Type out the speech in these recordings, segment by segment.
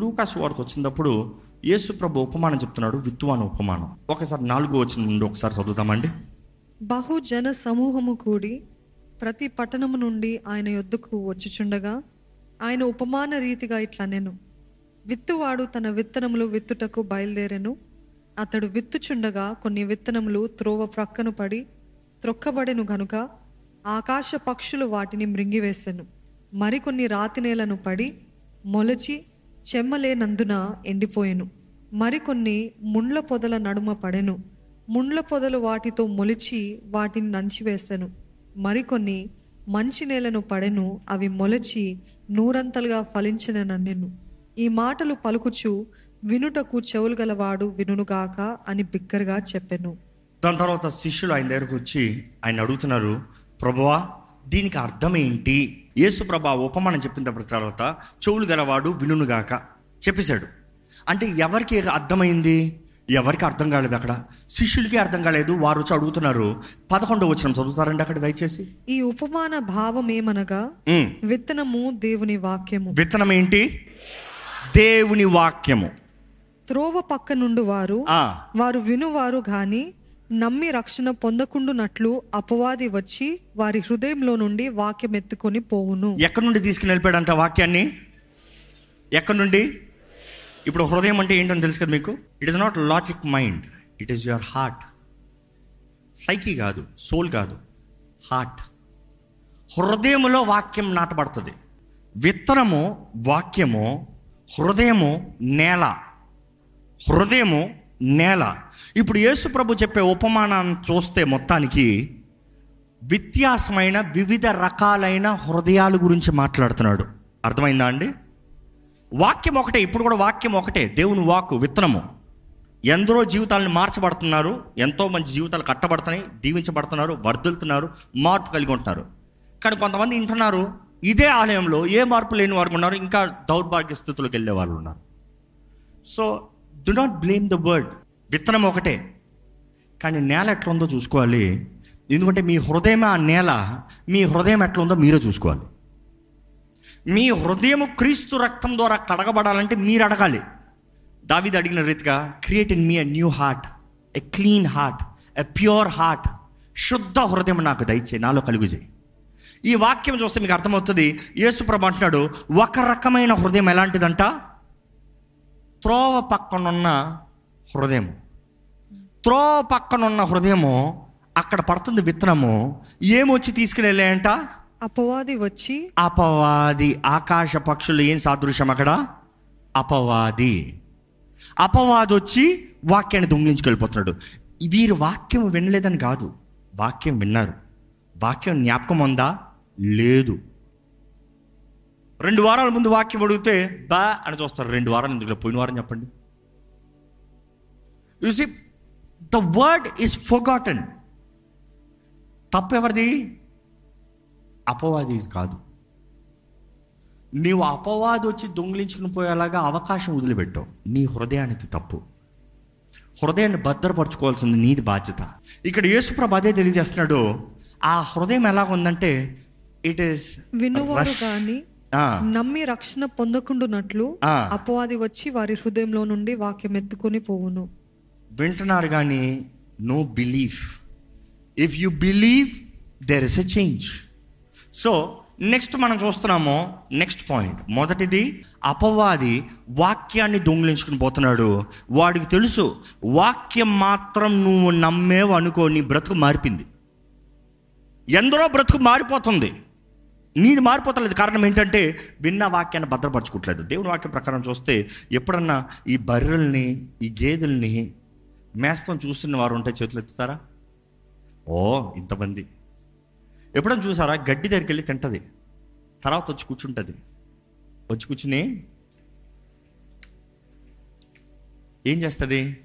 లూకాసు వార్త వచ్చినప్పుడు యేసు ప్రభు ఉపమానం చెప్తున్నాడు విత్తువాన ఉపమానం. ఒకసారి నాలుగో వచ్చిన నుండి ఒకసారి చదువుతామండి బహుజన సమూహము కూడి ప్రతి పట్టణము నుండి ఆయన యొద్దకు వచ్చుచుండగా ఆయన ఉపమాన రీతిగా ఇట్లా నేను విత్తువాడు తన విత్తనములు విత్తుటకు బయలుదేరెను. అతడు విత్తుచుండగా కొన్ని విత్తనములు త్రోవ ప్రక్కను పడి త్రొక్కబడెను గనుక ఆకాశ పక్షులు వాటిని మృంగివేసెను. మరికొన్ని రాతి నేలను పడి మొలచి చెమ్మలేనందున ఎండిపోయెను. మరికొన్ని ముండ్ల పొదల నడుమ పడెను. ముండ్ల పొదలు వాటితో మొలిచి వాటిని నంచివేసెను. మరికొన్ని మంచి నేలను పడెను అవి మొలచి నూరంతలుగా ఫలించిననెను ఈ మాటలు పలుకుచు వినుటకు చెవులు గలవాడు వినుగాక అని బిగ్గరగా చెప్పాను. దాని తర్వాత శిష్యులు ఆయన దగ్గరకు వచ్చి ఆయన అడుగుతున్నారు ప్రభువా దీనికి అర్థం ఏంటి? యేసు ప్రభా ఉపమానం చెప్పిన తర్వాత చెవులు గలవాడు వినుగాక చెప్పేశాడు. అంటే ఎవరికి అర్థమైంది? ఎవరికి అర్థం కాలేదు అక్కడ? శిష్యులకి అర్థం కాలేదు. వారు వచ్చి అడుగుతున్నారు. పదకొండో వచ్చిన చదువుతారండి అక్కడ దయచేసి. ఈ ఉపమాన భావం ఏమనగా. విత్తనము దేవుని వాక్యము. విత్తనం ఏంటి? దేవుని వాక్యము. త్రోవ పక్క నుండి వారు వారు వినువారు గాని నమ్మి రక్షణ పొందకుండునట్లు అపవాది వచ్చి వారి హృదయంలో నుండి వాక్యం ఎత్తుకొని పోవును. ఎక్కడి నుండి తీసుకుని వెళ్ళిపోయాడంట వాక్యాన్ని? ఎక్కడి నుండి? ఇప్పుడు హృదయం అంటే ఏంటని తెలుసు కదా మీకు? It is not logic mind it is your heart psyche కాదు సోల్ కాదు హార్ట్ హృదయములో వాక్యం నాటబడుతుంది. విత్తనము వాక్యము హృదయము నేల. హృదయము నేల. ఇప్పుడు యేసు ప్రభు చెప్పే ఉపమానాన్ని చూస్తే మొత్తానికి వ్యత్యాసమైన వివిధ రకాలైన హృదయాల గురించి మాట్లాడుతున్నాడు. అర్థమైందా అండి? వాక్యం ఒకటే ఇప్పుడు కూడా వాక్యం ఒకటే. దేవుని వాక్ విత్తనము. ఎందరో జీవితాలను మార్చబడుతున్నారు. ఎంతో మంచి జీవితాలు కట్టబడుతున్నాయి దీవించబడుతున్నారు వర్ధిల్తున్నారు మార్పు కలిగి ఉంటున్నారు. కానీ కొంతమంది వింటున్నారు ఇదే ఆలయంలో ఏ మార్పు లేని వారు ఉన్నారు ఇంకా దౌర్భాగ్య స్థితిలోకి వెళ్ళే వాళ్ళు ఉన్నారు. So do not blame the word విత్తనం ఒకటే. కానీ నేల ఎట్లుందో చూసుకోవాలి. ఎందుకంటే మీ హృదయం ఆ నేల మీ హృదయం ఎట్లుందో మీరే చూసుకోవాలి. మీ హృదయం క్రీస్తు రక్తం ద్వారా కడగబడాలంటే మీరు అడగాలి. దావిది అడిగిన రీతిగా create in me a new heart a clean heart a pure heart శుద్ధ హృదయం నాకు దయచే నాలో కలుగు చేయి ఈ వాక్యం చూస్తే మీకు అర్థమవుతుంది యేసుప్రభు అంటున్నాడు ఒక రకమైన హృదయం ఎలాంటిదంట? త్రోవ పక్కనున్న హృదయం త్రోవ పక్కనున్న హృదయము అక్కడ పడుతుంది విత్తనము ఏమొచ్చి తీసుకుని వెళ్ళాయంట అపవాది వచ్చి అపవాది ఆకాశ పక్షులు ఏం సాదృశ్యం అక్కడ? అపవాది. అపవాది వచ్చి వాక్యాన్ని దొంగిలించుకెళ్ళిపోతున్నాడు. వీరు వాక్యం వినలేదని కాదు వాక్యం విన్నారు. వాక్యం జ్ఞాపకం ఉందా? లేదు. రెండు వారాల ముందు వాక్యం అడిగితే బా అని చూస్తారు. రెండు వారాలు ఎందుకు పోయిన వారం చెప్పండి. See the word is forgotten తప్పు ఎవరిది అపవాది కాదు. నీవు అపవాది వచ్చి దొంగిలించుకుని పోయేలాగా అవకాశం వదిలిపెట్టావు. నీ హృదయానికి తప్పు. హృదయాన్ని భద్రపరచుకోవాల్సింది నీది బాధ్యత. ఇక్కడ యేసుప్రభు అదే తెలియజేస్తున్నాడు. ఆ హృదయం ఎలా ఉందంటే ఇట్ ఈస్ వినువారు గాని నమ్మి రక్షణ పొందకుండునట్లు. అపవాది వచ్చి వారి హృదయంలో నుండి వాక్యం ఎత్తుకొని పోవును. వింటున్నారు కానీ no belief if you believe there is a change so next మనం చూస్తున్నాము నెక్స్ట్ పాయింట్ మొదటిది అపవాది వాక్యాన్ని దొంగిలించుకుని పోతున్నాడు. వాడికి తెలుసు వాక్యం మాత్రం నువ్వు నమ్మేవు అనుకో నీ బ్రతుకు మారిపోయింది. ఎందరో బ్రతుకు మారిపోతుంది. నీది మారిపోతలేదు. కారణం ఏంటంటే విన్న వాక్యాన్ని భద్రపరచుకోవట్లేదు. దేవుని వాక్యం ప్రకారం చూస్తే ఎప్పుడన్నా ఈ బర్రెల్ని ఈ గేదెల్ని మేస్తం చూస్తున్న వారు ఉంటే చేతులు ఎత్తుతారా? ఓ ఇంతమంది. ఎప్పుడైనా చూసారా? గడ్డి దగ్గరికి వెళ్ళి తింటుంది. తర్వాత వచ్చి కూర్చుంటుంది. వచ్చి కూర్చుని ఏం చేస్తుంది?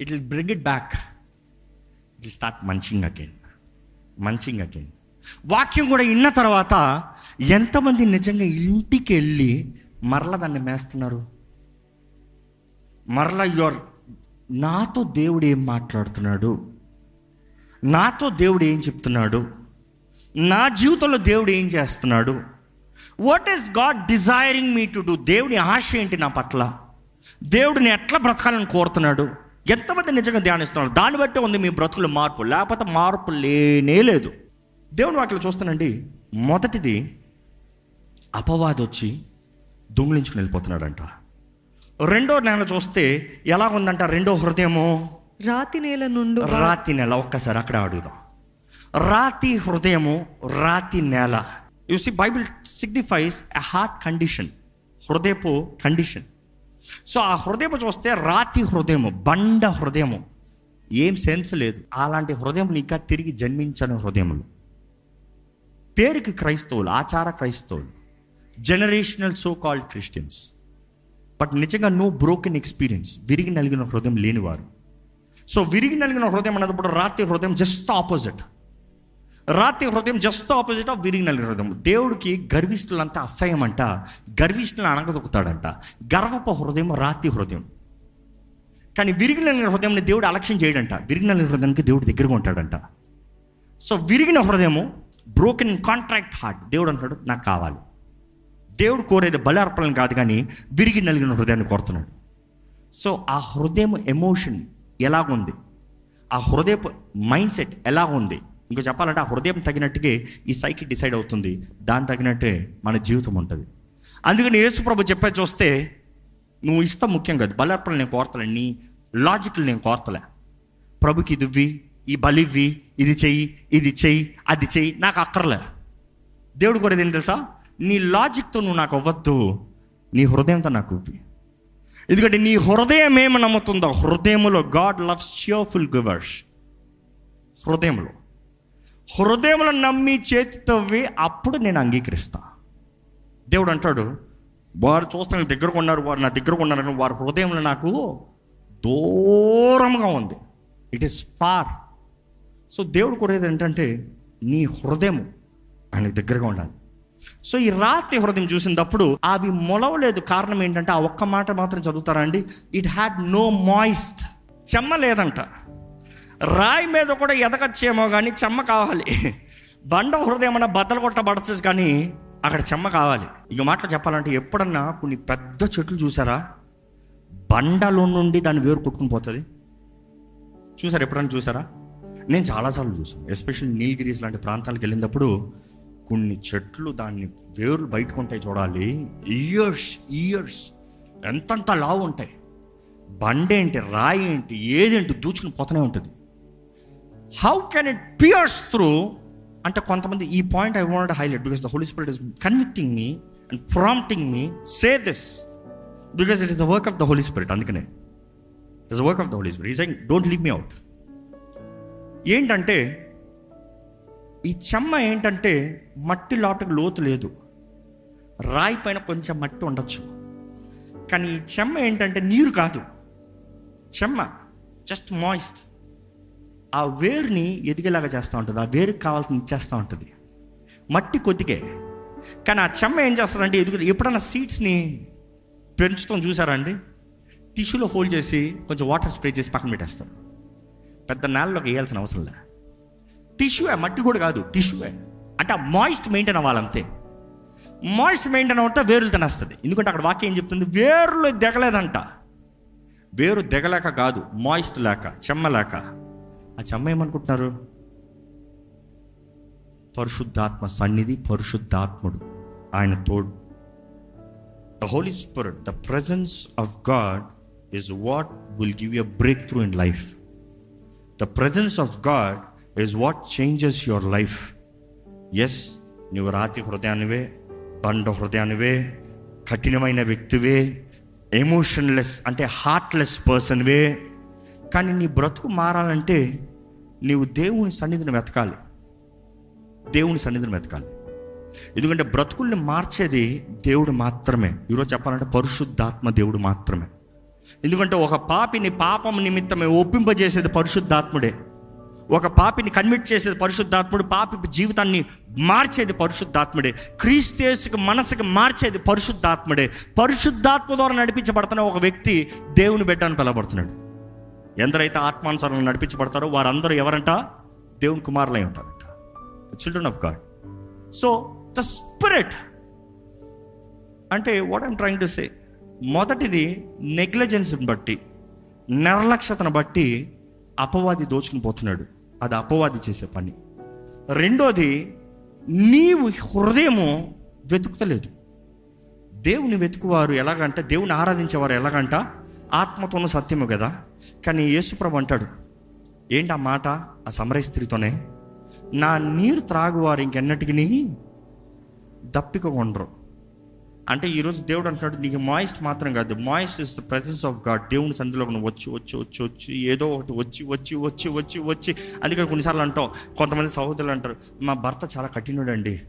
It will bring it back. It will start munching again munching again వాక్యం కూడా విన్న తర్వాత ఎంతమంది నిజంగా ఇంటికి వెళ్ళి మరల దాన్ని మేస్తున్నారు? మరల యువర్ నాతో దేవుడు ఏం మాట్లాడుతున్నాడు? నాతో దేవుడు ఏం చెప్తున్నాడు? నా జీవితంలో దేవుడు ఏం చేస్తున్నాడు? What is God desiring me to do దేవుడి ఆశ ఏంటి నా పట్ల? దేవుడిని ఎట్లా బ్రతకాలని కోరుతున్నాడు? ఎంతమంది నిజంగా ధ్యానిస్తున్నారు? దాన్ని బట్టి ఉంది మీ బ్రతుకులు మార్పు. లేకపోతే మార్పు లేనే లేదు. దేవుని వాక్యలో చూస్తానండి. మొదటిది అపవాది వచ్చి దొంగిలించుకుని వెళ్ళిపోతున్నాడంట. రెండో నెల చూస్తే ఎలా ఉందంట రెండో హృదయము? రాతి నేల నుండి రాతి నెల ఒక్కసారి అక్కడ అడుగుదాం రాతి హృదయము రాతి నేల. You see Bible signifies a heart condition హృదయపు కండిషన్ సో ఆ హృదయము చూస్తే రాతి హృదయము బండ హృదయము. ఏం సెన్స్ లేదు. అలాంటి హృదయములు ఇంకా తిరిగి జన్మించని హృదయములు. పేరుకి క్రైస్తవులు ఆచార క్రైస్తవులు generational so called Christians but నిజంగా నో బ్రోకెన్ ఎక్స్పీరియన్స్ విరిగి నలిగిన హృదయం లేనివారు. సో విరిగి నలిగిన హృదయం అన్నప్పుడు రాత్రి హృదయం జస్ట్ ఆపోజిట్ రాత్రి హృదయం జస్ట్ ఆపోజిట్ ఆఫ్ విరిగి నలిగిన హృదయం. దేవుడికి గర్విష్ఠులంతా అసహ్యం అంట గర్విష్ఠులను అనగదొక్కుతాడంట గర్వప హృదయం రాతి హృదయం. కానీ విరిగి నలిగిన హృదయంని దేవుడు అలక్ష్యం చేయడంట. విరిగి నలిగిన హృదయానికి దేవుడు దగ్గరగా ఉంటాడంట. సో విరిగిన హృదయము బ్రోకెన్ కాంట్రాక్ట్ హార్ట్ దేవుడు అంటాడు నాకు కావాలి. దేవుడు కోరేది బలి కాదు కానీ విరిగి నలిగిన హృదయాన్ని కోరుతున్నాడు. సో ఆ హృదయం ఎమోషన్ ఎలాగుంది? ఆ హృదయపు మైండ్ సెట్ ఎలా ఉంది ఇంకో చెప్పాలంటే ఆ హృదయం తగినట్టుగా ఈ సైకిల్ డిసైడ్ అవుతుంది. దాని తగినట్టే మన జీవితం ఉంటుంది. అందుకని యేసుప్రభు చెప్పే చూస్తే నువ్వు ఇష్టం ముఖ్యం కాదు. బలార్పణ నేను కోరతలే. నీ లాజిక్లు నేను కోరతలే. ప్రభుకి ఇది ఈ బలివ్వి ఇది చెయ్యి ఇది చెయ్యి అది చెయ్యి నాకు అక్కర్లే. దేవుడు కూడా ఏం తెలుసా? నీ లాజిక్తో నువ్వు నాకు అవ్వద్దు నీ హృదయంతో నాకు ఇవ్వి. ఎందుకంటే నీ హృదయం ఏమి నమ్ముతుందో హృదయములో గాడ్ లవ్స్ షియర్ఫుల్ గివర్స్ హృదయంలో హృదయంలో నమ్మి చేతితోవి అప్పుడు నేను అంగీకరిస్తా. దేవుడు అంటాడు వారు చూస్తాను దగ్గరకు ఉన్నారు వారు నా దగ్గరకు ఉన్నారని వారి హృదయంలో నాకు దూరంగా ఉంది. ఇట్ ఈస్ ఫార్ సో దేవుడు కోరేది ఏంటంటే నీ హృదయం ఆయనకు దగ్గరగా ఉండాలి. సో ఈ రాత్రి హృదయం చూసినప్పుడు అవి మొలవలేదు. కారణం ఏంటంటే ఆ ఒక్క మాట మాత్రం చదువుతారా అండి? ఇట్ హ్యాడ్ నో మాయిస్ట్ చెమ్మ లేదంట. రాయి మీద కూడా ఎదగచ్చేమో కానీ చెమ్మ కావాలి. బండ హృదయం అన్న బద్దలు కొట్టబడచ్చు కానీ అక్కడ చెమ్మ కావాలి. ఇక మాటలు చెప్పాలంటే ఎప్పుడన్నా కొన్ని పెద్ద చెట్లు చూసారా? బండలో నుండి దాన్ని వేరు కొట్టుకుని పోతుంది. చూసారా ఎప్పుడన్నా చూసారా? నేను చాలాసార్లు చూసాను ఎస్పెషల్లీ నీలగిరీస్ లాంటి ప్రాంతాలకు వెళ్ళినప్పుడు కొన్ని చెట్లు దాన్ని వేర్లు బయటకు ఉంటాయి చూడాలి. Years years. ఎంతంత లావు ఉంటాయి. బండేంటి రాయి ఏంటి ఏదేంటి దూచుకుని పోతూనే ఉంటుంది. How can it pierce through అంటే కొంతమంది ఈ point I want highlight because the Holy Spirit is convicting me and prompting me. Say this. Because it is the work of the Holy Spirit అందుకనే. It's work of the Holy Spirit. Is don't leave me out ఏంటంటే ఈ చెమ్మ ఏంటంటే మట్టి లోటుకు లోతు లేదు. రాయి పైన కొంచెం మట్టి ఉండొచ్చు. కానీ ఈ చెమ్మ ఏంటంటే నీరు కాదు. చెమ్మ జస్ట్ మాయిస్ట్ ఆ వేరుని ఎదిగేలాగా చేస్తూ ఉంటుంది. ఆ వేరుకి కావాల్సింది ఇచ్చేస్తూ ఉంటుంది. మట్టి కొద్దిగే కానీ ఆ చెమ్మ ఏం చేస్తారంటే ఎదుగు ఎప్పుడన్నా సీడ్స్ని పెంచుతాం చూసారా అండి? టిష్యూలో ఫోల్డ్ చేసి కొంచెం వాటర్ స్ప్రే చేసి పక్కన పెట్టేస్తారు. పెద్ద నేలలోకి వేయాల్సిన అవసరం లే టిష్యూయే మట్టి కూడా కాదు టిష్యూయే అంటే ఆ మాయిస్ట్ మెయింటైన్ అవ్వాలంతే. మాయిస్ట్ మెయింటైన్ అవుతే వేరులు తినేస్తుంది. ఎందుకంటే అక్కడ వాక్యం ఏం చెప్తుంది? వేరులు దిగలేదంట. వేరు దిగలేక కాదు మాయిస్ట్ లేక చెమ్మ లేక. ఆ చెమ్మ ఏమనుకుంటున్నారు? పరిశుద్ధాత్మ సన్నిధి పరిశుద్ధాత్ముడు. ఆయన తోడు. The Holy Spirit the presence of God is what will give you break through in life the presence of God is what changes your life yes నువ్వు రాతి హృదయానివే బండ హృదయానివే కఠినమైన వ్యక్తివే ఎమోషన్లెస్ అంటే హార్ట్లెస్ పర్సన్వే కానీ నీ బ్రతుకు మారాలంటే నీవు దేవుని సన్నిధిని వెతకాలి. దేవుని సన్నిధిని వెతకాలి. ఎందుకంటే బ్రతుకుల్ని మార్చేది దేవుడు మాత్రమే. ఈరోజు చెప్పాలంటే పరిశుద్ధాత్మ దేవుడు మాత్రమే. ఎందుకంటే ఒక పాపిని పాపం నిమిత్తమే ఒప్పింపజేసేది పరిశుద్ధాత్ముడే. ఒక పాపిని కన్విట్ చేసేది పరిశుద్ధాత్ముడు పాపి జీవితాన్ని మార్చేది పరిశుద్ధాత్ముడే. క్రీస్తేసుకు మనసుకు మార్చేది పరిశుద్ధాత్ముడే. పరిశుద్ధాత్మ ద్వారా నడిపించబడుతున్న ఒక వ్యక్తి దేవుని బిడ్డను పిలవబడుతున్నాడు. ఎందరైతే ఆత్మానుసారంగా నడిపించబడతారో వారందరూ ఎవరంట? దేవుని కుమారులై ఉంటారంట. Children of God so the spirit అంటే what I'm trying to say మొదటిది నెగ్లిజెన్స్ని బట్టి నిర్లక్ష్యతను బట్టి అపవాది దోచుకుని పోతున్నాడు. అది అపవాది చేసే పని. రెండోది నీవు హృదయము వెతుకుతలేదు. దేవుని వెతుకువారు ఎలాగంటే దేవుని ఆరాధించేవారు ఎలాగంట ఆత్మతోనూ సత్యము కదా. కానీ యేసుప్రభు అంటాడు ఏంటి ఆ మాట? ఆ సమరయ స్త్రీతోనే? నా నీరు త్రాగువారు ఇంకెన్నటికి దప్పిక కొండరు. అంటే ఈరోజు దేవుడు అంటున్నాడు నీకు మాయిస్ట్ మాత్రం కాదు. Moist is the presence of God దేవుని సందులో వచ్చి వచ్చి వచ్చి వచ్చి ఏదో ఒకటి వచ్చి వచ్చి వచ్చి వచ్చి వచ్చి. అందుకని కొన్నిసార్లు అంటాం కొంతమంది సహోదరులు అంటారు మా భర్త చాలా కఠినుడండి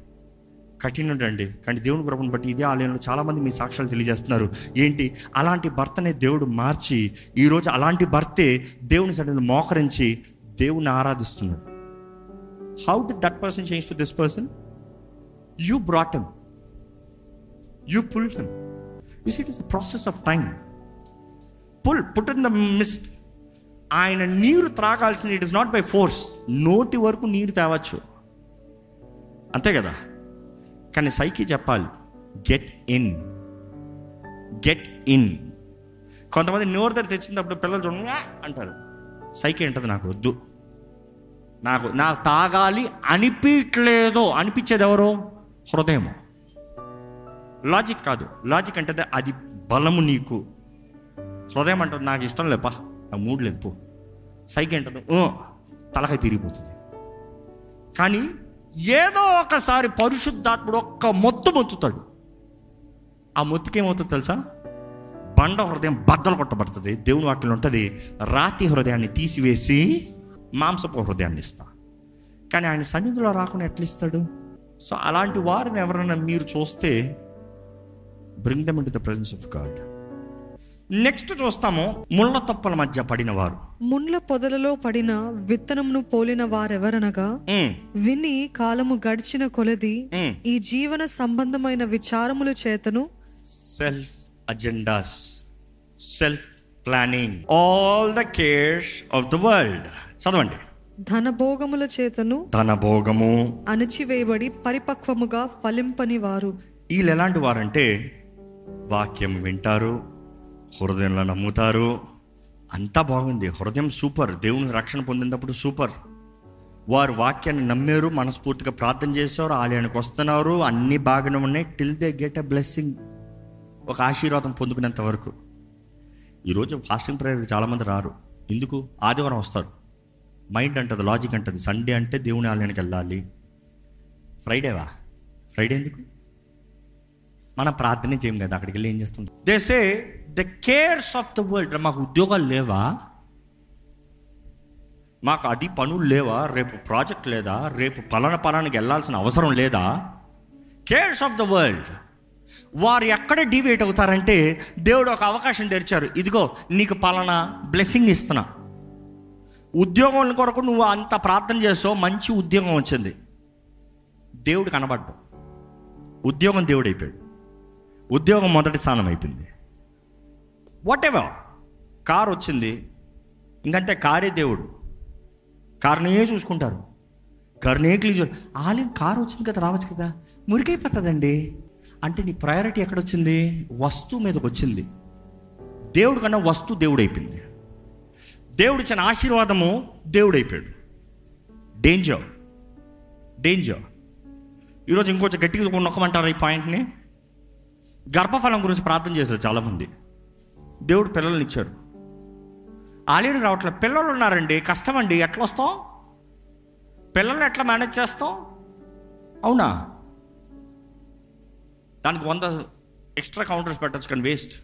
కఠినుడండి. కానీ దేవుని కృపను బట్టి ఇదే ఆలయంలో చాలామంది మీ సాక్ష్యాలు తెలియజేస్తున్నారు. ఏంటి? అలాంటి భర్తనే దేవుడు మార్చి ఈరోజు అలాంటి భర్తే దేవుని సడన్ మోకరించి దేవుని ఆరాధిస్తున్నాడు. How did that person change to this person you brought you pulled him you see it is a process of time. Pull put in the mist. ఆయన నీరు త్రాగాల్సింది. It is not by force నోటి వరకు నీరు తేవచ్చు. అంతే కదా? కానీ సైకి చెప్పాలి. గెట్ ఇన్ గెట్ ఇన్ కొంతమంది నోరు దగ్గర తెచ్చినప్పుడు పిల్లలు చూడ అంటారు. సైకి ఉంటుంది నాకు? వద్దు. నాకు నాకు తాగాలి అనిపించట్లేదో అనిపించేది ఎవరో? హృదయము. లాజిక్ కాదు. లాజిక్ అంటే అది బలము నీకు. హృదయం అంటుంది నాకు ఇష్టం లేపా నాకు మూడు లేదు పో. సైకి అంటుంది "ఓ, తలకాయ తిరిగిపోతుంది. కానీ ఏదో ఒకసారి పరిశుద్ధాత్ముడు ఒక్క మొత్తు మొత్తుతాడు. ఆ మొత్తుకేమవుతుంది తెలుసా? బండ హృదయం బద్దలు కొట్టబడుతుంది. దేవుని వాక్యం ఉంటుంది రాతి హృదయాన్ని తీసివేసి మాంసపు హృదయాన్ని ఇస్తా. కానీ ఆయన సన్నిధిలో రాకుండా ఎట్లా ఇస్తాడు? సో అలాంటి వారిని ఎవరైనా మీరు చూస్తే bring them in the presence of God next చూస్తాము ముళ్ళ తప్పల మధ్య పడిన వారు ముండ్ల పొదలలో పడిన విత్తనమును పోలిన వారెవరనగా. విని కాలము గడిచిన కొలది. ఈ జీవన సంబంధమైన విచారముల చేతను self agendas self planning all the cares of the world చదవండి. ధనభోగముల చేతను ధన భోగము అణచివేయబడి పరిపక్వముగా ఫలింపని వారు వీళ్ళు ఎలాంటి వారంటే వాక్యం వింటారు హృదయంలో నమ్ముతారు. అంతా బాగుంది. హృదయం సూపర్. దేవుని రక్షణ పొందినప్పుడు సూపర్. వారు వాక్యాన్ని నమ్మారు మనస్ఫూర్తిగా ప్రార్థన చేసేవారు ఆలయానికి వస్తున్నారు. అన్నీ బాగానే ఉన్నాయి. Till they get a blessing ఒక ఆశీర్వాదం పొందుకునేంత వరకు. ఈరోజు ఫాస్టింగ్ ప్రేయర్ చాలామంది రారు. ఎందుకు? ఆదివారం వస్తారు. మైండ్ అంటది లాజిక్ అంటది. సండే అంటే దేవుని ఆలయానికి వెళ్ళాలి. ఫ్రైడేవా ఫ్రైడే ఎందుకు? మనం ప్రార్థన చేయం కదా అక్కడికి వెళ్ళి ఏం చేస్తాం these the cares of the world మాకు ఉద్యోగాలు లేవా? మాకు అది పనులు లేవా? రేపు ప్రాజెక్ట్ లేదా? రేపు పలానా పలానికి వెళ్ళాల్సిన అవసరం లేదా? కేర్స్ ఆఫ్ ద వరల్డ్ వారు ఎక్కడ డివేట్ అవుతారంటే దేవుడు ఒక అవకాశం తెరిచారు. ఇదిగో నీకు పలానా బ్లెస్సింగ్ ఇస్తున్నా. ఉద్యోగం కొరకు నువ్వు అంత ప్రార్థన చేస్తావు మంచి ఉద్యోగం వచ్చింది. దేవుడు కనబడ్డావు ఉద్యోగం దేవుడు అయిపోయాడు. ఉద్యోగం మొదటి స్థానం అయిపోయింది. వాట్ ఎవర్ కారు వచ్చింది. ఇంకంటే కారే దేవుడు. కారునే చూసుకుంటారు. కారునే క్లీన్ చూ ఆలయం కారు వచ్చింది కదా రావచ్చు కదా. మురికైపోతుందండి అంటే నీ ప్రయారిటీ ఎక్కడొచ్చింది? వస్తువు మీదకి వచ్చింది. దేవుడు కన్నా వస్తువు దేవుడు అయిపోయింది దేవుడు ఇచ్చిన ఆశీర్వాదము దేవుడు అయిపోయాడు డేంజర్ డేంజర్ ఈరోజు ఇంకొంచెం గట్టిగా నొక్కమంటారు ఈ పాయింట్ని గర్భఫలం గురించి ప్రార్థన చేశారు చాలామంది. దేవుడు పిల్లల్ని ఇచ్చాడు. ఆలయం రావట్లేదు పిల్లలు ఉన్నారండి. కష్టం అండి ఎట్లా వస్తాం? పిల్లల్ని ఎట్లా మేనేజ్ చేస్తాం? అవునా? దానికి వంద ఎక్స్ట్రా కౌంటర్స్ పెట్టచ్చు కానీ వేస్ట్.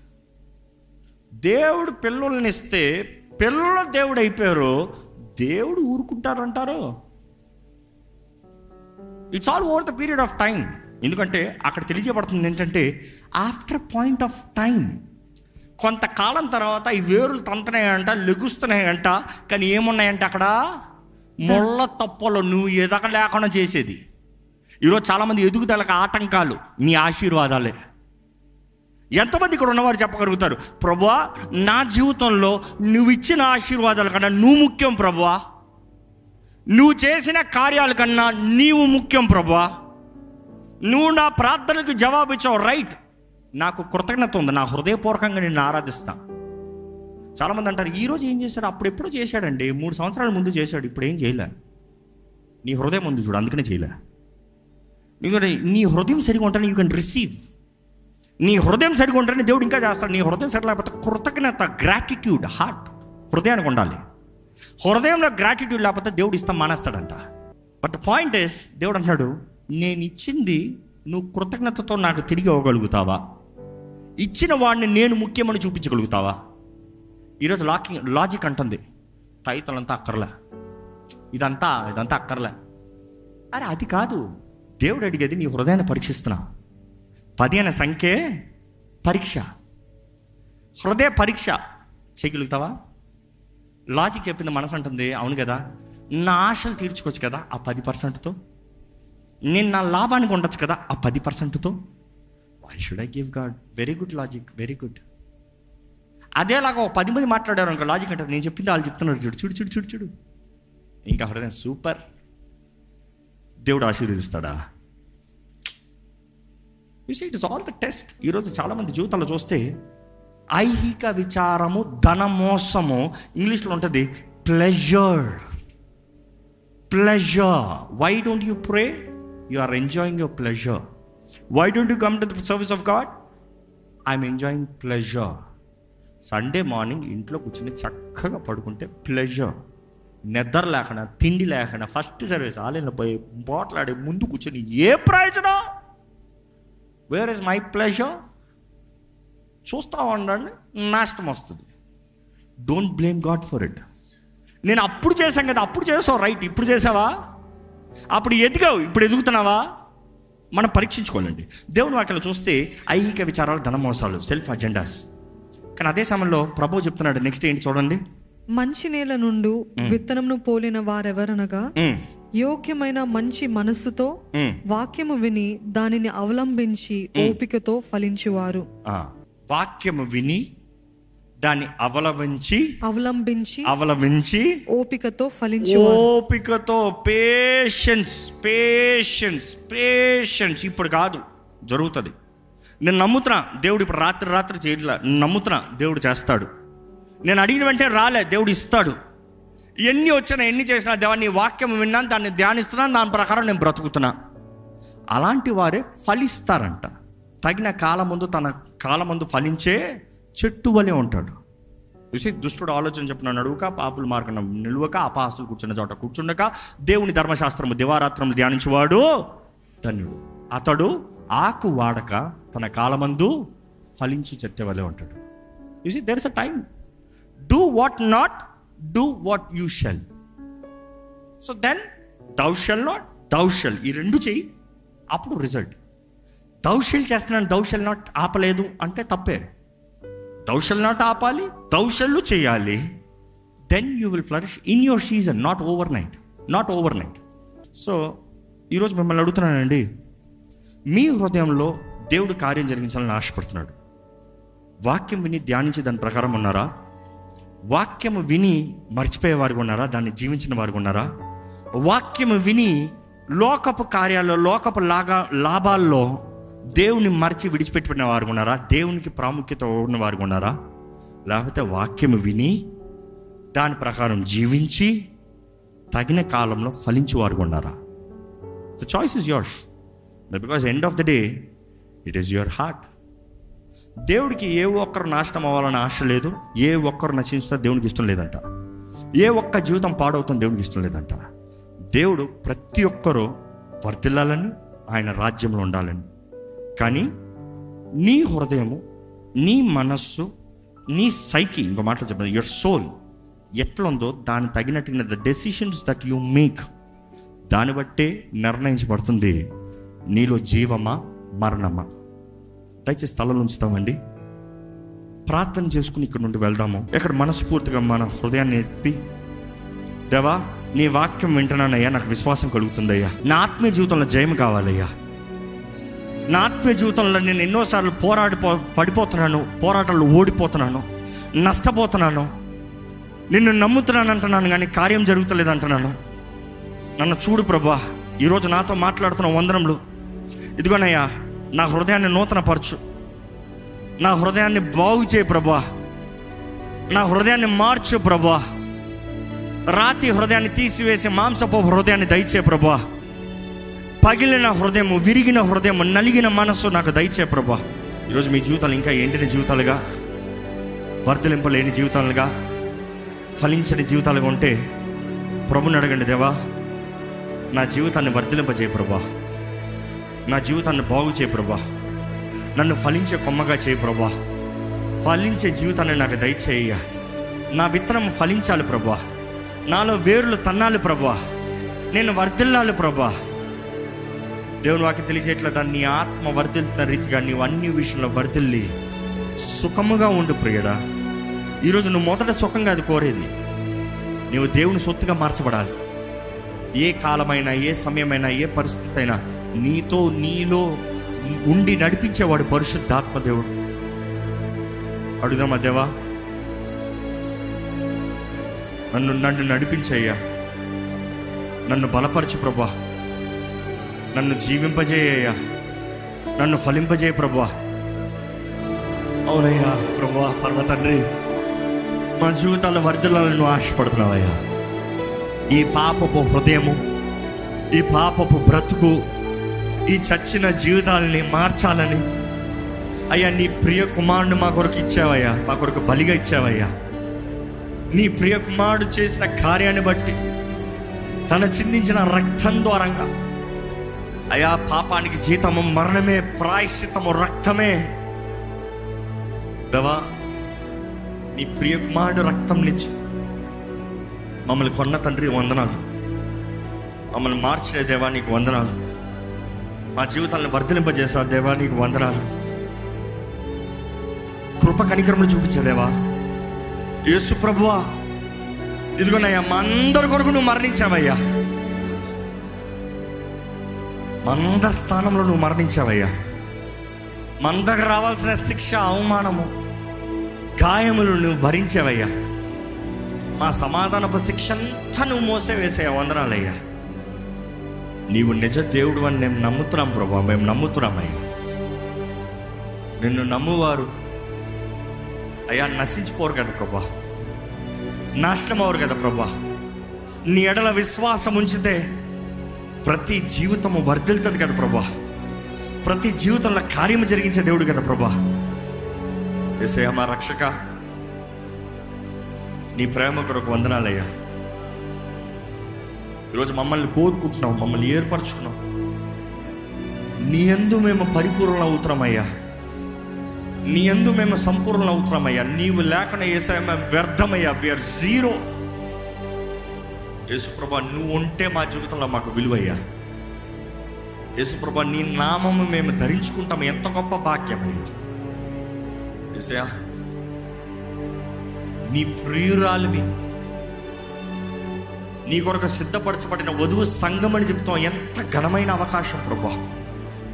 దేవుడు పిల్లల్ని ఇస్తే పిల్లలు దేవుడు అయిపోయారు. దేవుడు ఊరుకుంటారంటారు. It's all over the period of time ఎందుకంటే అక్కడ తెలియజేయబడుతుంది ఏంటంటే ఆఫ్టర్ పాయింట్ ఆఫ్ టైం కొంతకాలం తర్వాత ఈ వేరులు తంతున్నాయంట లెగుస్తున్నాయంట కానీ ఏమున్నాయంటే అక్కడ? ముళ్ళ తప్పలు నువ్వు ఎదగ లేకుండా చేసేది. ఈరోజు చాలామంది ఎదుగుదలకు ఆటంకాలు నీ ఆశీర్వాదాలే. ఎంతమంది ఇక్కడ ఉన్నవారు చెప్పగలుగుతారు? ప్రభువా నా జీవితంలో నువ్వు ఇచ్చిన ఆశీర్వాదాల కన్నా నువ్వు ముఖ్యం ప్రభువా నువ్వు చేసిన కార్యాల కన్నా నీవు ముఖ్యం ప్రభువా నువ్వు నా ప్రార్థనకు జవాబు ఇచ్చావు రైట్. నాకు కృతజ్ఞత ఉంది నా హృదయపూర్వకంగా నిన్ను ఆరాధిస్తా. చాలామంది అంటారు ఈరోజు ఏం చేశాడు? అప్పుడు ఎప్పుడు చేశాడండి. మూడు సంవత్సరాల ముందు చేశాడు ఇప్పుడు ఏం చేయలే. నీ హృదయం ఉంది చూడు అందుకనే చేయలే. ఎందుకంటే నీ హృదయం సరిగా ఉంటేనే యూ కెన్ రిసీవ్ నీ హృదయం సరిగా ఉంటేనే దేవుడు ఇంకా చేస్తాడు. నీ హృదయం సరి లేకపోతే కృతజ్ఞత గ్రాటిట్యూడ్ హార్ట్ హృదయానికి ఉండాలి. హృదయంలో గ్రాటిట్యూడ్ లేకపోతే దేవుడు ఇస్తాం మానేస్తాడంట. బట్ ద పాయింట్ ఇస్ దేవుడు అంటున్నాడు నేను ఇచ్చింది నువ్వు కృతజ్ఞతతో నాకు తిరిగి ఇవ్వగలుగుతావా? ఇచ్చిన వాడిని నేను ముఖ్యమని చూపించగలుగుతావా? ఈరోజు లాకింగ్ లాజిక్ అంటుంది. తైతలంతా అక్కర్లే. ఇదంతా ఇదంతా అక్కర్లే. అరే అది కాదు. దేవుడు అడిగేది నీ హృదయాన్ని పరీక్షిస్తున్నా. పది అనే సంఖ్యే పరీక్ష. హృదయ పరీక్ష. చేయగలుగుతావా? లాజిక్ చెప్పింది మనసు అంటుంది. అవును కదా. నా ఆశలు తీర్చుకోవచ్చు కదా ఆ పది పర్సెంట్తో? నేను నా లాభానికి ఉండొచ్చు కదా? ఆ పది పర్సెంట్తో? Why should I give God very good logic very good అదేలాగా ఒక పది మంది మాట్లాడారు అనుకో లాజిక్ అంటారు. నేను చెప్పింది వాళ్ళు చెప్తున్నారు. చూడు చూడు చూడు చూడు చూడు. ఇంకా హృదయం సూపర్ దేవుడు ఆశీర్వదిస్తాడా? You see it is all the test ఈరోజు చాలామంది జీవితాల్లో చూస్తే ఐహిక విచారము ధనమోసము ఇంగ్లీష్లో ఉంటుంది pleasure pleasure why don't you pray you are enjoying your pleasure why don't you come to the service of God I'm enjoying pleasure Sunday morning ఇంట్లో కూర్చుని చక్కగా పడుకుంటే ప్లెజర్ నిద్ర లేకుండా తిండి లేకుండా ఫస్ట్ సర్వీస్ ఆలయంలో పోయి పోట్లాడి ముందు కూర్చొని ఏ ప్రయోజనం? వేర్ ఇస్ మై ప్లెజర్ చూస్తా ఉండండి నష్టం వస్తుంది. Don't blame God for it నేను అప్పుడు చేశాను కదా అప్పుడు చేసావు రైట్ ఇప్పుడు చేసావా? అప్పుడు ఎదిగావు ఇప్పుడు ఎదుగుతున్నావా? మనం పరీక్షించుకోవాలండి. దేవుని వాక్యలో చూస్తే ఐహిక విచారాలు ధనమోసాలు సెల్ఫ్ అజెండాస్ కానీ అదే సమయంలో ప్రభు చెప్తున్నాడు నెక్స్ట్ ఏంటి చూడండి. మంచి నేల నుండి విత్తనమును పోలిన వారెవరనగా యోగ్యమైన మంచి మనస్సుతో. వాక్యము విని దానిని అవలంబించి ఓపికతో ఫలించువారు. వాక్యము విని దాన్ని అవలవించి అవలంబించి అవలవించి ఓపికతో ఫలించువారు ఓపికతో పేషెన్స్ పేషెన్స్ పేషెన్స్ ఇప్పుడు కాదు జరుగుతుంది. నేను నమ్ముతున్నా దేవుడు ఇప్పుడు రాత్రి రాత్రి చేయట్లా. నేను నమ్ముతున్నా దేవుడు చేస్తాడు. నేను అడిగిన వెంటనే రాలే దేవుడు ఇస్తాడు. ఎన్ని వచ్చినా ఎన్ని చేసినా దేవా నీ వాక్యం విన్నాను దాన్ని ధ్యానిస్తున్నాను దాని ప్రకారం నేను బ్రతుకుతున్నా. అలాంటి వారే ఫలిస్తారంట. తగిన కాలం ముందు తన కాలం ముందు ఫలించే చెట్టు వలె ఉంటాడు చూసి దుష్టుడు ఆలోచన చెప్పిన నడువుక పాపుల మార్గం నిలువక అపాసులు కూర్చున్న చోట కూర్చుండక దేవుని ధర్మశాస్త్రము దివారాత్రము ధ్యానించేవాడు ధన్యుడు. అతడు ఆకు వాడక తన కాలమందు ఫలించి చెట్టు వలె ఉంటాడు. చూసి there is a time do what not do what you shall so then thou shall not thou shall ఈ రెండు చెయ్యి అప్పుడు రిజల్ట్ దౌషల్ చేస్తున్నాను దౌషల్ నాట్ ఆపలేదు అంటే తప్పే. దౌషల్ నాట్ ఆపాలి దౌషల్లు చేయాలి. Then you will flourish in your season not overnight not overnight so ఈరోజు మిమ్మల్ని అడుగుతున్నానండి మీ హృదయంలో దేవుడు కార్యం జరిగించాలని ఆశపడుతున్నాడు. వాక్యం విని ధ్యానించి దాని ప్రకారం ఉన్నారా? వాక్యం విని మర్చిపోయే వారు ఉన్నారా? దాన్ని జీవించిన వారు ఉన్నారా? వాక్యం విని లోకపు కార్యాల్లో లోకపు లాగా లాభాల్లో దేవుని మరిచి విడిచిపెట్టిన వారు ఉన్నారా? దేవునికి ప్రాముఖ్యత ఉన్న వారు ఉన్నారా? లేకపోతే వాక్యం విని దాని ప్రకారం జీవించి తగిన కాలంలో ఫలించి వారు ఉన్నారా? The choice is yours because end of the day it is your heart దేవుడికి ఏ ఒక్కరు నాశనం అవ్వాలని ఆశ లేదు. ఏ ఒక్కరు నశించినా దేవునికి ఇష్టం లేదంట. ఏ ఒక్క జీవితం పాడవుతుంది దేవునికి ఇష్టం లేదంట. దేవుడు ప్రతి ఒక్కరూ వర్తిల్లాలని ఆయన రాజ్యంలో ఉండాలని కానీ నీ హృదయము నీ మనస్సు నీ సైకి ఇంకో మాటలు చెప్పాను యువర్ సోల్ ఎట్లుందో దాని తగినట్టుగా the decisions that you make దాన్ని బట్టే నిర్ణయించబడుతుంది. నీలో జీవమా మరణమా? దయచేసి స్థలంలో ఉంచుతామండి. ప్రార్థన చేసుకుని ఇక్కడ నుండి వెళ్దాము. ఇక్కడ మనస్ఫూర్తిగా మన హృదయాన్ని ఎత్తి దేవా నీ వాక్యం వింటున్నానయ్యా నాకు విశ్వాసం కలుగుతుందయ్యా. నా ఆత్మీయ జీవితంలో జయం కావాలయ్యా. నా ఆత్మీయ జీవితంలో నేను ఎన్నోసార్లు పోరాడి పడిపోతున్నాను పోరాటాలు ఓడిపోతున్నాను నష్టపోతున్నాను. నిన్ను నమ్ముతున్నాను అంటున్నాను కానీ కార్యం జరుగుతలేదు అంటున్నాను నన్ను చూడు ప్రభా ఈరోజు నాతో మాట్లాడుతున్న వందనములు. ఇదిగోనయ్యా నా హృదయాన్ని నూతనపరచు. నా హృదయాన్ని బాగు చేయ ప్రభా. నా హృదయాన్ని మార్చు ప్రభా. రాతి హృదయాన్ని తీసివేసి మాంసపు హృదయాన్ని దయచే ప్రభా. పగిలిన హృదయము విరిగిన హృదయము నలిగిన మనస్సు నాకు దయచే ప్రభా. ఈరోజు మీ జీవితాలు ఇంకా ఎండిన జీవితాలుగా వర్ధలింపలేని జీవితాలుగా ఫలించని జీవితాలుగా ఉంటే ప్రభుని అడగండి దేవా. నా జీవితాన్ని వర్ధలింపజేయ ప్రభా. నా జీవితాన్ని బాగు చేయ ప్రభా. నన్ను ఫలించే కొమ్మగా చేయ ప్రభా. ఫలించే జీవితాన్ని నాకు దయచేయ నా విత్తనం ఫలించాలి ప్రభా. నాలో వేర్లు తన్నాలి ప్రభా. నేను వర్ధిల్లాలి ప్రభా. దేవుని వాకి తెలిసేట్లేదా నీ ఆత్మ వర్ధిల్తున్న రీతిగా నీవు అన్ని విషయంలో వర్ధిల్లి సుఖముగా ఉండు ప్రియుడా. ఈరోజు నువ్వు మొదట సుఖంగా అది కోరేది. నీవు దేవుని సొత్తుగా మార్చబడాలి. ఏ కాలమైనా ఏ సమయమైనా ఏ పరిస్థితి అయినా నీతో నీలో ఉండి నడిపించేవాడు పరిశుద్ధాత్మ దేవుడు. అడుగుదామా దేవా? నన్ను నన్ను నడిపించయ్యా. నన్ను బలపరచు ప్రభా. నన్ను జీవింపజేయ్యా నన్ను ఫలింపజేయ ప్రభా అవునయ్యా ప్రభా పర్వ తండ్రి మా జీవితాల వర్ధలను నువ్వు ఆశపడుతున్నావయ్యా. ఈ పాపపు హృదయము ఈ పాపపు బ్రతుకు ఈ చచ్చిన జీవితాలని మార్చాలని అయ్యా నీ ప్రియ కుమారుడు మా కొరకు ఇచ్చావయ్యా మా కొరకు బలిగా ఇచ్చావయ్యా. నీ ప్రియ కుమారుడు చేసిన కార్యాన్ని బట్టి తన చిందించిన రక్తం ద్వారంగా అయా పాపానికి జీతము మరణమే ప్రాయశ్చితము రక్తమే. దవా నీ ప్రియ కుమారుడు రక్తం నుంచి మమ్మల్ని కొన్న తండ్రి వందనాలు. మమ్మల్ని మార్చిన దేవా నీకు వందనాలు. మా జీవితాలను వర్ధలింపజేసా దేవా నీకు వందనాలు. కృప కనికరములు చూపించే దేవా. యేసు ప్రభువా ఇదిగోనయ్యా మా అందరి కొరకు నువ్వు మరణించావయ్యా. మంద స్థానంలో నువ్వు మరణించావయ్యా. మన దగ్గర రావాల్సిన శిక్ష అవమానము గాయములు నువ్వు భరించావయ్యా. మా సమాధానపు శిక్ష అంతా నువ్వు మోసేవేసాయా వందనాలయ్యా. నీవు నిజ దేవుడు అని మేము నమ్ముతున్నాం ప్రభా మేము నమ్ముతున్నామయ్యా. నిన్ను నమ్మువారు అయ్యా నశించిపోరు కదా ప్రభా. నాశనం అవరు కదా ప్రభా. నీ ఎడల విశ్వాసం ఉంచితే ప్రతి జీవితము వర్ధిల్తుంది కదా ప్రభా. ప్రతి జీవితంలో కార్యము జరిగించే దేవుడు కదా ప్రభా. ఎసయ మా రక్షక నీ ప్రేమ కొరకు వందనాలయ్యా. ఈరోజు మమ్మల్ని కోరుకుంటున్నాం మమ్మల్ని ఏర్పరచుకున్నాం నీ ఎందు మేము పరిపూర్ణ అవుతున్నామయ్యా. నీ ఎందు మేము సంపూర్ణ అవుతున్నామయ్యా. నీవు లేకుండా ఏసాయ మేము వ్యర్థమయ్యా. విఆర్ జీరో యేసుప్రభా నువ్వు ఉంటే మా జీవితంలో మాకు విలువయ్యా. యేసుప్రభా నీ నామము మేము ధరించుకుంటాం. ఎంత గొప్ప భాగ్యమయ్యా. ఏసయ్యా నీ ప్రియురాలివి నీ కొరకు సిద్ధపరచబడిన వధువు సంఘం అని చెప్తాం. ఎంత ఘనమైన అవకాశం ప్రభా.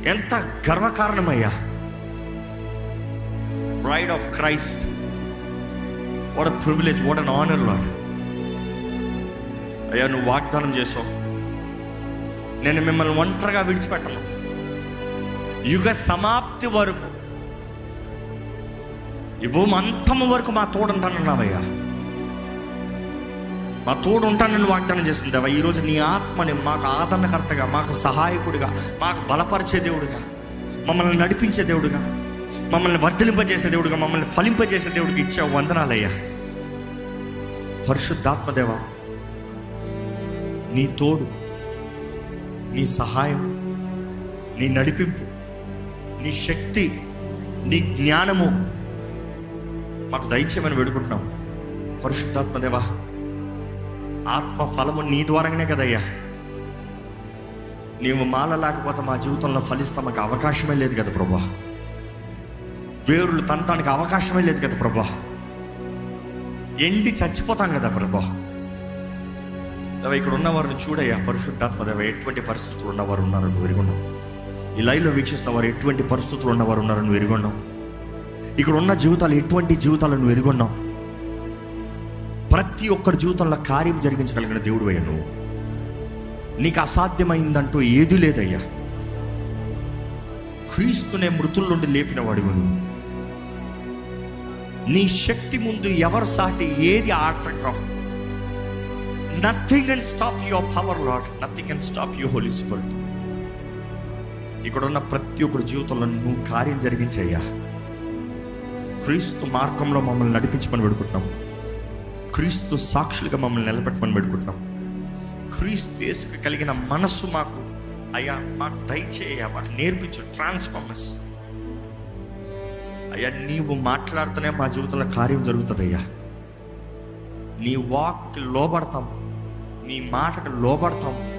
ఎంత గర్వకారణమయ్యా. Bride of Christ what a privilege what an honour lord అయ్యా నువ్వు వాగ్దానం చేసావు. నేను మిమ్మల్ని ఒంటరిగా విడిచిపెట్టను. యుగ సమాప్తి వరకు ఈ భూమి అంతము వరకు మా తోడుంటానన్నావయ్యా మా తోడు ఉంటానని వాగ్దానం చేసింది దేవా. ఈరోజు నీ ఆత్మని మాకు ఆదరణకర్తగా మాకు సహాయకుడిగా మాకు బలపరిచే దేవుడిగా మమ్మల్ని నడిపించే దేవుడిగా మమ్మల్ని వర్ధలింపజేసే దేవుడిగా మమ్మల్ని ఫలింపజేసే దేవుడికి ఇచ్చే వందనాలయ్యా. పరిశుద్ధాత్మదేవా నీ తోడు నీ సహాయం నీ నడిపింపు నీ శక్తి నీ జ్ఞానము మాకు దయచేయమని వేడుకుంటున్నాం. పరిశుద్ధాత్మదేవా ఆత్మ ఫలము నీ ద్వారానే కదయ్యా. నీవు మాల లేకపోతే మా జీవితంలో ఫలిస్తా మాకు అవకాశమే లేదు కదా ప్రభా. వేరులు తనటానికి అవకాశమే లేదు కదా ప్రభా. ఎండి చచ్చిపోతాం కదా ప్రభా. దేవా ఇక్కడ ఉన్నవారిని చూడయ్యా. పరిశుద్ధాత్మ దేవ ఎటువంటి పరిస్థితులు ఉన్నవారు ఉన్నారని నువ్వు ఎరుగున్నావు. ఈ లైవ్లో వీక్షిస్తున్న వారు ఎటువంటి పరిస్థితులు ఉన్నవారు ఉన్నారని నువ్వు ఎరుగున్నావు. ఇక్కడ ఉన్న జీవితాలు ఎటువంటి జీవితాలను నువ్వు ఎరుగున్నావు. ప్రతి ఒక్కరి జీవితంలో కార్యం జరిగించగలిగిన దేవుడు అయ్యా నువ్వు. నీకు అసాధ్యమైందంటూ ఏది లేదయ్యా. క్రీస్తునే మృతుల నుండి లేపిన వాడివి నువ్వు. నీ శక్తి ముందు ఎవరి సాటి ఏది ఆటంకం nothing and stop your power lord nothing and stop you Holy Spirit ఇక్కడ ఉన్న ప్రతి ఒక్కరి జీవితంలో నువ్వు కార్యం జరిగించయ్యా. క్రీస్తు మార్గంలో మమ్మల్ని నడిపించమని పెడుకుంటున్నాం క్రీస్తు సాక్షులుగా మమ్మల్ని నిలబెట్టమని పెడుకుంటున్నాం క్రీస్తు యేసుకు కలిగిన మనస్సు మాకు అయ్యా మాకు దయచేయ మాకు నేర్పించు ట్రాన్స్ఫార్మర్స్ అయ్యా నీవు మాట్లాడుతూనే మా జీవితంలో కార్యం జరుగుతుంది అయ్యా నీ వాక్కి లోబడతాం. నీ మాటకు లోబడతాం.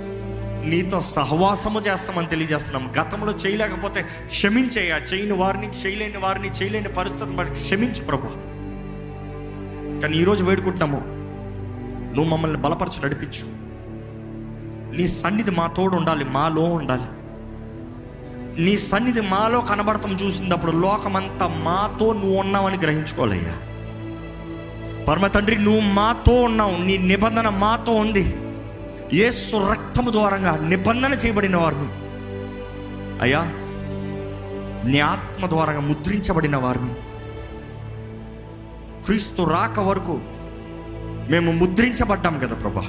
నీతో సహవాసము చేస్తామని తెలియజేస్తున్నాం. గతంలో చేయలేకపోతే క్షమించేయ చేయని వారిని చేయలేని వారిని చేయలేని పరిస్థితిని బట్టి క్షమించు ప్రభు. కానీ ఈరోజు వేడుకుంటున్నాము. నువ్వు మమ్మల్ని బలపరచి నడిపించు. నీ సన్నిధి మా తోడు ఉండాలి మాలో ఉండాలి. నీ సన్నిధి మాలో కనబడతాం చూసినప్పుడు లోకమంతా మాతో నువ్వు ఉన్నావని గ్రహించుకోవాలయ్యా. పరమ తండ్రి నువ్వు మాతో ఉన్నావు నీ నిబంధన మాతో ఉంది. యేసు రక్తము ద్వారంగా నిబంధన చేయబడిన వారు అయ్యా నీ ఆత్మ ద్వారంగా ముద్రించబడిన వారిని క్రీస్తు రాక వరకు మేము ముద్రించబడ్డాం కదా ప్రభా.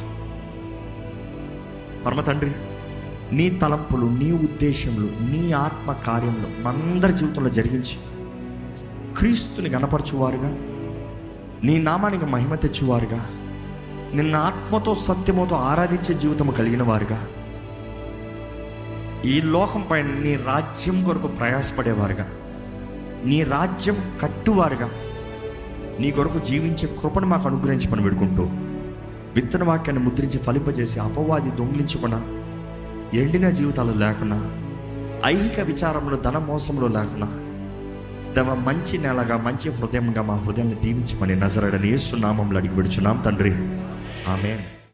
పరమ తండ్రి నీ తలంపులు నీ ఉద్దేశంలో నీ ఆత్మ కార్యములు మనందరి జీవితంలో జరిగించి క్రీస్తుని గణపరచువారుగా. నీ నామానికి మహిమ తెచ్చేవారుగా. నిన్న ఆత్మతో సత్యముతో ఆరాధించే జీవితం కలిగిన వారుగా ఈ లోకంపై నీ రాజ్యం కొరకు ప్రయాసపడేవారుగా. నీ రాజ్యం కట్టువారుగా. నీ కొరకు జీవించే కృపను మాకు అనుగ్రహించి పని పెడుకుంటూ విత్తన వాక్యాన్ని ముద్రించి ఫలింపజేసి అపవాది దొంగిలించకుండా ఎండిన జీవితాలు లేకుండా ఐహిక విచారంలో ధన మోసంలో లేకుండా దేవ మంచి నెలగా మంచి హృదయంగా మా హృదయాన్ని దీవించమని నజరడని యేసు నామంలో అడిగి విడుచున్నాం తండ్రి. ఆమెన్.